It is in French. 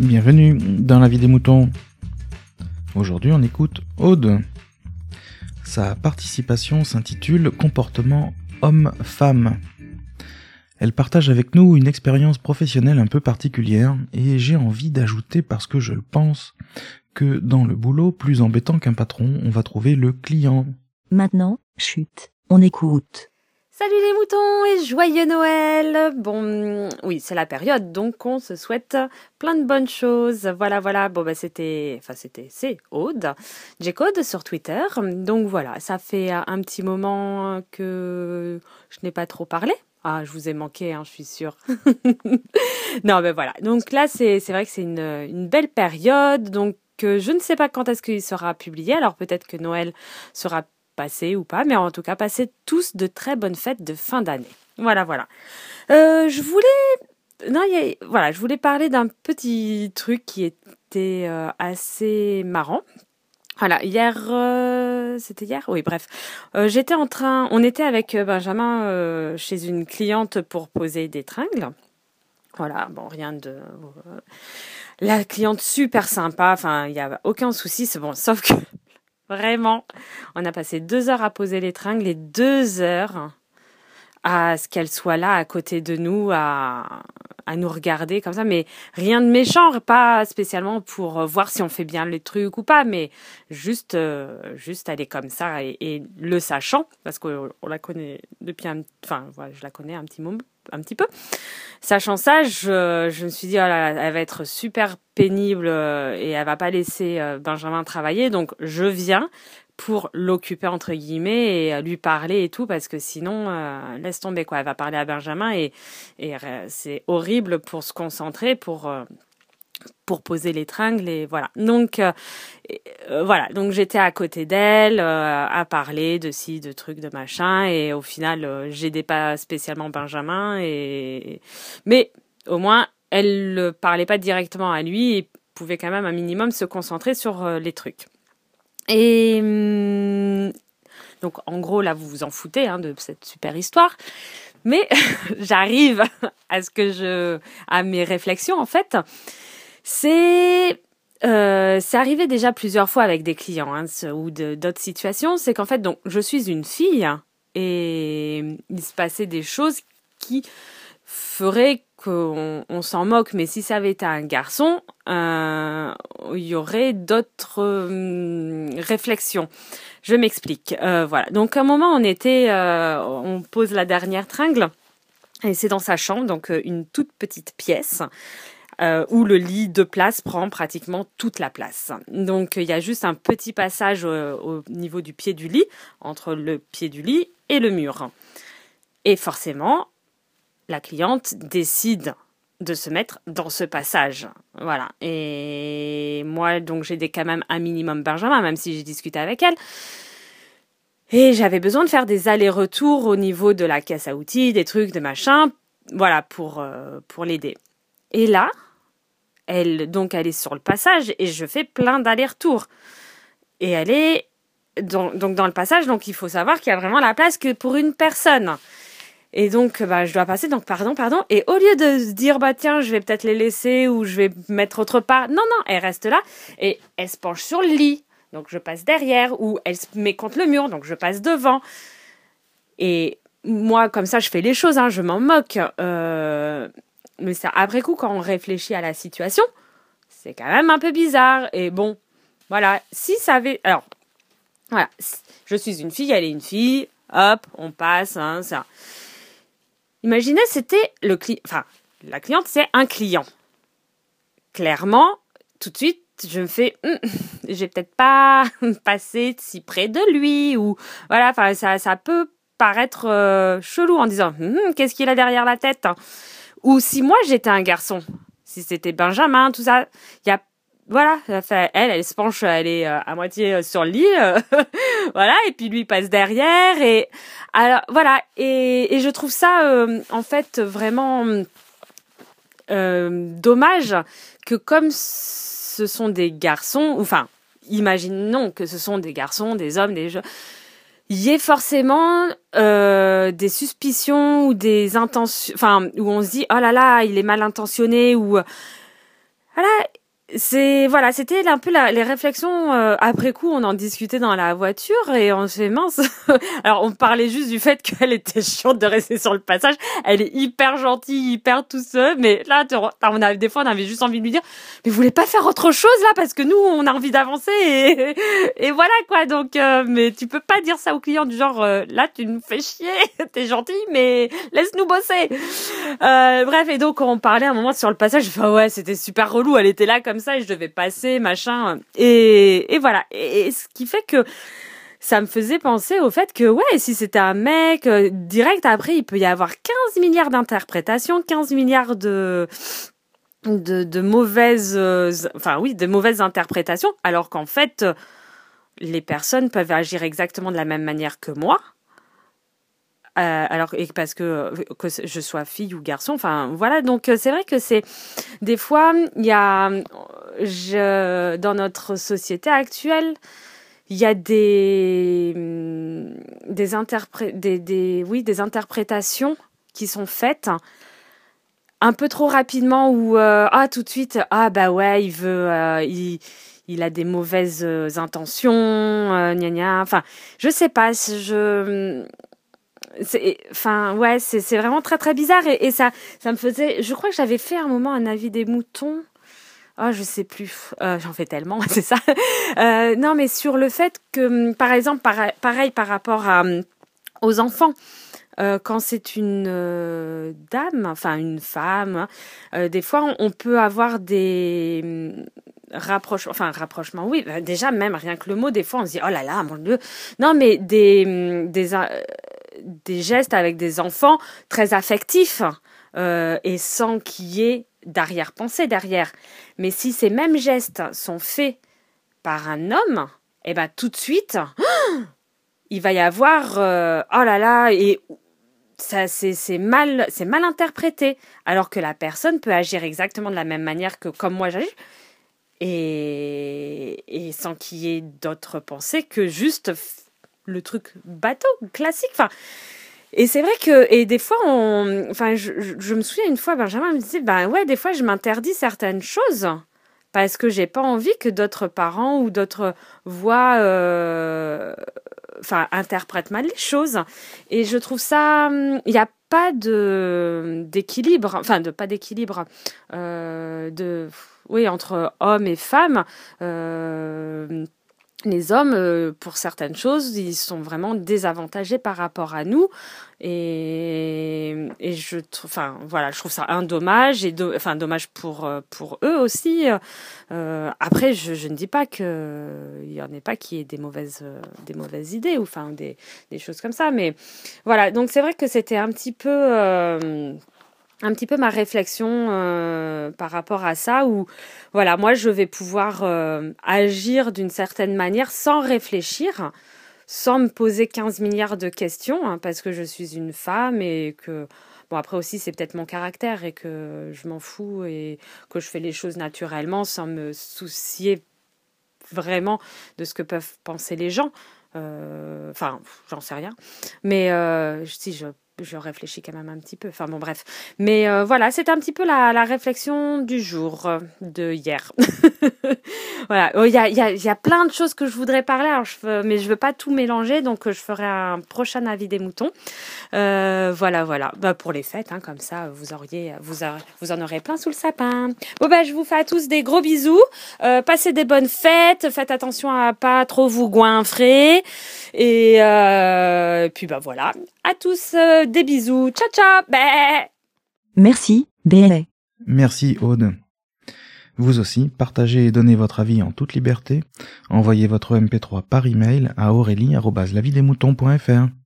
bienvenue dans la vie des moutons. Aujourd'hui on écoute Aude. Sa participation s'intitule Comportement homme-femme. Elle partage avec nous une expérience professionnelle un peu particulière et j'ai envie d'ajouter parce que je le pense que dans le boulot, plus embêtant qu'un patron, on va trouver le client. Maintenant, chute, on écoute. Salut les moutons et joyeux Noël Bon, oui, c'est la période, donc on se souhaite plein de bonnes choses. Voilà, voilà, bon bah c'était, enfin c'était, c'est Aude, J-Code sur Twitter. Donc voilà, ça fait un petit moment que je n'ai pas trop parlé. Ah, je vous ai manqué, hein, je suis sûre. non, mais voilà. Donc là, c'est vrai que c'est une, une belle période. Donc je ne sais pas quand est-ce qu'il sera publié. Alors peut-être que Noël sera passé ou pas, mais en tout cas, passez tous de très bonnes fêtes de fin d'année. Voilà, voilà. Euh, je voulais, non, voilà, je voulais parler d'un petit truc qui était euh, assez marrant. Voilà, hier, euh, c'était hier? Oui, bref. J'étais en train, on était avec Benjamin chez une cliente pour poser des tringles. Voilà, bon, rien de... La cliente super sympa, enfin, il n'y a aucun souci, c'est bon, sauf que Vraiment. On a passé deux heures à poser les tringles et deux heures à ce qu'elle soit là à côté de nous, à, à nous regarder comme ça, mais rien de méchant, pas spécialement pour voir si on fait bien les trucs ou pas, mais juste, euh, juste aller comme ça et, le sachant, parce qu'on la connaît depuis un, enfin, voilà, je la connais un petit moment, un petit peu. Sachant ça, je, me suis dit, oh elle va être super pénible euh, et elle va pas laisser euh, Benjamin travailler. Donc, je viens pour l'occuper entre guillemets et lui parler et tout parce que sinon euh, laisse tomber quoi elle va parler à Benjamin et c'est horrible pour se concentrer pour pour poser les tringles et voilà. Donc euh, euh, voilà, donc j'étais à côté d'elle euh, à parler de ci, de trucs, de machin et au final j'aidais pas spécialement Benjamin et mais au moins elle ne parlait pas directement à lui et pouvait quand même un minimum se concentrer sur les trucs. Et hum, donc en gros là vous vous en foutez hein, de cette super histoire. Mais j'arrive à ce que je à mes réflexions en fait. C'est euh, c'est arrivé déjà plusieurs fois avec des clients hein, ou d'autres situations. C'est qu'en fait, donc, je suis une fille et il se passait des choses qui feraient qu'on on, s'en moque. Mais si ça avait été un garçon, euh, il y aurait d'autres euh, réflexions. Je m'explique. Euh, voilà. Donc, à un moment, on était, on pose la dernière tringle. Et c'est dans sa chambre, donc une toute petite pièce euh, où le lit de place prend pratiquement toute la place. Donc il y a juste un petit passage au niveau du pied du lit, entre le pied du lit et le mur. Et forcément, la cliente décide de se mettre dans ce passage. Voilà. Et moi, donc, j'ai quand même un minimum Benjamin, même si j'ai discuté avec elle. Et j'avais besoin de faire des allers-retours au niveau de la caisse à outils, des trucs, de machin, voilà, pour, euh, pour l'aider. Et là, elle, donc, elle est sur le passage et je fais plein d'allers-retours. Et elle est donc dans le passage, donc il faut savoir qu'il y a vraiment la place que pour une personne. Et donc, bah, je dois passer, donc pardon, pardon. Et au lieu de se dire, bah tiens, je vais peut-être les laisser ou je vais mettre autre part, non, non, elle reste là et elle se penche sur le lit. Donc je passe derrière ou elle se met contre le mur, donc je passe devant. Et moi, comme ça, je fais les choses, hein, je m'en moque. Euh, mais ça, après coup, quand on réfléchit à la situation, c'est quand même un peu bizarre. Et bon, voilà, si ça avait... Alors, voilà, je suis une fille, elle est une fille, hop, on passe, hein, ça. Imaginez, c'était le client... Enfin, la cliente, c'est un client. Clairement, tout de suite, je me fais, hum, j'ai peut-être pas passé si près de lui, ou voilà, ça, ça peut paraître euh, chelou en disant, hum, qu'est-ce qu'il a derrière la tête hein. Ou si moi j'étais un garçon, si c'était Benjamin, tout ça, il y a voilà, elle, elle se penche, elle est euh, à moitié euh, sur le lit, euh, voilà, et puis lui passe derrière, et alors voilà, et, et je trouve ça en fait vraiment dommage que comme ce sont des garçons, enfin, imaginons que ce sont des garçons, des hommes, des jeunes, il y ait forcément euh, des suspicions ou des intentions, enfin, où on se dit oh là là, il est mal intentionné ou c'est voilà, c'était un peu la, les réflexions euh, après coup. On en discutait dans la voiture et on se fait mince. Alors on parlait juste du fait qu'elle était chiante de rester sur le passage. Elle est hyper gentille, hyper tout seul, mais là, on a des fois on avait juste envie de lui dire, mais vous voulez pas faire autre chose là? Parce que nous on a envie d'avancer et, et voilà quoi. Donc euh, mais tu peux pas dire ça au client du genre euh, là tu nous fais chier, t'es gentil mais laisse-nous bosser. bref et donc on parlait un moment sur le passage. Je fais ouais c'était super relou. Elle était là comme ça et je devais passer, machin. Et, et voilà. Et, ce qui fait que ça me faisait penser au fait que, ouais, si c'était un mec, euh, direct après, il peut y avoir 15 milliards d'interprétations, 15 milliards de, de, de mauvaises, euh, enfin oui, de mauvaises interprétations, alors qu'en fait, les personnes peuvent agir exactement de la même manière que moi. Euh, alors et parce que que je sois fille ou garçon enfin voilà donc euh, c'est vrai que c'est des fois il y a dans notre société actuelle il y a des des, des, des oui des interprétations qui sont faites un peu trop rapidement ou euh, ah tout de suite ah bah ouais il veut il il a des mauvaises intentions, gna gna. Enfin, je sais pas, je enfin ouais c'est vraiment très très bizarre et, ça ça me faisait je crois que j'avais fait un moment un avis des moutons. Oh je sais plus. Euh, j'en fais tellement c'est ça. Euh, non mais sur le fait que par exemple pareil par rapport à aux enfants euh, quand c'est une dame, enfin une femme, euh, des fois on, peut avoir des hum, rapprochements, enfin rapprochements, oui, bah, déjà même rien que le mot, des fois on se dit oh là là, mon Dieu, non mais des hum, des des gestes avec des enfants très affectifs euh, et sans qu'il y ait d'arrière-pensée derrière. Mais si ces mêmes gestes sont faits par un homme, eh ben tout de suite, il va y avoir euh, oh là là et ça c'est mal c'est mal interprété alors que la personne peut agir exactement de la même manière que comme moi j'agis et, et sans qu'il y ait d'autres pensées que juste le truc bateau, classique. Enfin, et c'est vrai que, et des fois, enfin, je, me souviens une fois, Benjamin me disait, ben ouais, des fois, je m'interdis certaines choses parce que j'ai pas envie que d'autres parents ou d'autres voix, euh, enfin, interprètent mal les choses. Et je trouve ça, il n'y a pas de d'équilibre, enfin, de pas d'équilibre, euh, de, oui, entre hommes et femmes. Euh, les hommes, euh, pour certaines choses, ils sont vraiment désavantagés par rapport à nous. Et, et je, enfin, voilà, je trouve ça un dommage et enfin dommage pour euh, pour eux aussi. Euh, après, je, je, ne dis pas que il y en ait pas qui aient des mauvaises des mauvaises idées ou enfin des des choses comme ça, mais voilà. Donc c'est vrai que c'était un petit peu un petit peu ma réflexion euh, par rapport à ça où voilà moi je vais pouvoir euh, agir d'une certaine manière sans réfléchir sans me poser 15 milliards de questions hein, parce que je suis une femme et que bon après aussi c'est peut-être mon caractère et que je m'en fous et que je fais les choses naturellement sans me soucier vraiment de ce que peuvent penser les gens. Euh, enfin j'en sais rien. Mais si je je réfléchis quand même un petit peu. Enfin bon, bref. Mais euh, voilà, c'est un petit peu la, la, réflexion du jour euh, de hier. voilà, oh, il y, a, y, a, y, a, plein de choses que je voudrais parler, alors je mais je veux pas tout mélanger, donc euh, je ferai un prochain avis des moutons. Euh, voilà, voilà. Bah, pour les fêtes, hein, comme ça, vous auriez, vous, vous en aurez plein sous le sapin. Bon bah, je vous fais à tous des gros bisous. Euh, passez des bonnes fêtes. Faites attention à pas trop vous goinfrer. Et puis bah voilà. À tous des bisous. Ciao ciao. Bah. Merci, BLA. Merci Aude. Vous aussi, partagez et donnez votre avis en toute liberté. Envoyez votre MP3 par email à aurélie.lavidesmoutons.fr.